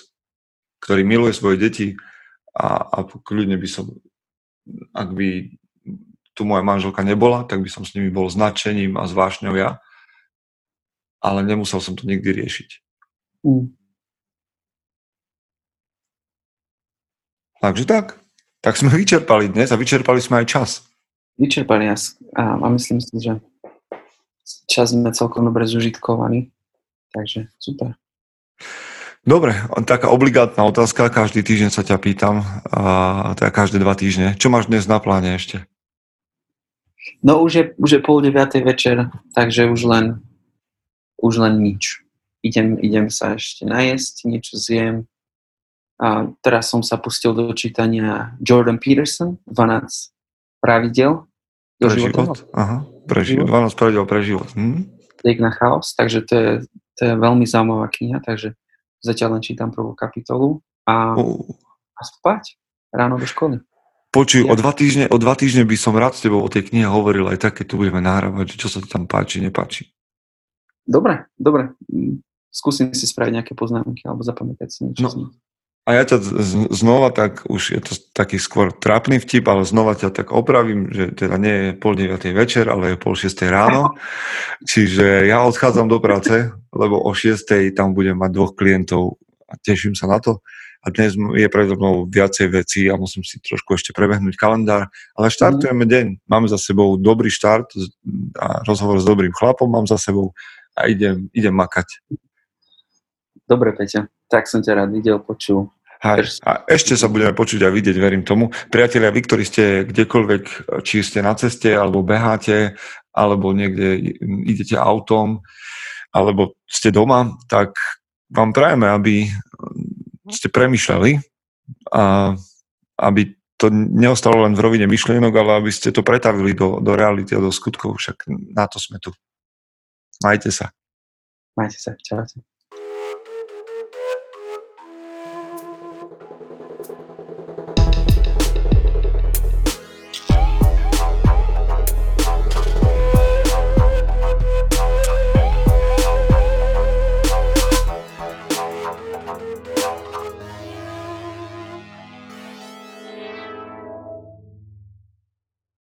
ktorý miluje svoje deti a, a kľudne by som, ak by tu moja manželka nebola, tak by som s nimi bol značením a zvášňou ja ale nemusel som to nikdy riešiť. Mm. Takže tak. Tak sme vyčerpali dnes a vyčerpali sme aj čas.
Vyčerpali a, a myslím si, že čas sme celkom dobre zužitkovaní. Takže super.
Dobre, taká obligátna otázka, každý týždeň sa ťa pýtam, a teda každé dva týždne. Čo máš dnes na pláne ešte?
No už je, už je pol deviatej večer, takže už len už len nič. Idem, idem sa ešte najesť, niečo zjem A teraz som sa pustil do čítania Jordan Peterson, 12 pravidel.
Pre život? Aha, pre život. 12 pravidel pre život. Hm?
Liek na chaos, takže to je, to je veľmi zaujímavá kniha, takže zatiaľ len čítam prvú kapitolu a, uh. a spať ráno do školy.
Počuj, ja. o, dva týždne, o dva týždne by som rád s tebou o tej knihe hovoril aj tak, keď tu budeme nahrávať, čo sa ti tam páči, nepáči.
Dobre, dobre. Skúsim si spraviť nejaké poznámky alebo zapamätať si niečo. No,
a ja ťa znova tak, už je to taký skôr trápny vtip, ale znova ťa tak opravím, že teda nie je pol deviatej večer, ale je pol šiestej ráno. Čiže ja odchádzam do práce, lebo o šiestej tam budem mať dvoch klientov a teším sa na to. A dnes je predo mnou viacej vecí a musím si trošku ešte prebehnúť kalendár. Ale štartujeme deň. Máme za sebou dobrý štart a rozhovor s dobrým chlapom mám za sebou a idem, idem makať.
Dobre, Peťa. Tak som ťa rád videl, počul.
Hej. A ešte sa budeme počuť a vidieť, verím tomu. Priatelia, vy, ktorí ste kdekoľvek, či ste na ceste, alebo beháte, alebo niekde idete autom, alebo ste doma, tak vám prajeme, aby ste premyšľali a aby to neostalo len v rovine myšlienok, ale aby ste to pretavili do, do reality a do skutkov. Však na to sme tu. Majte sa.
Majte sa. Čaute.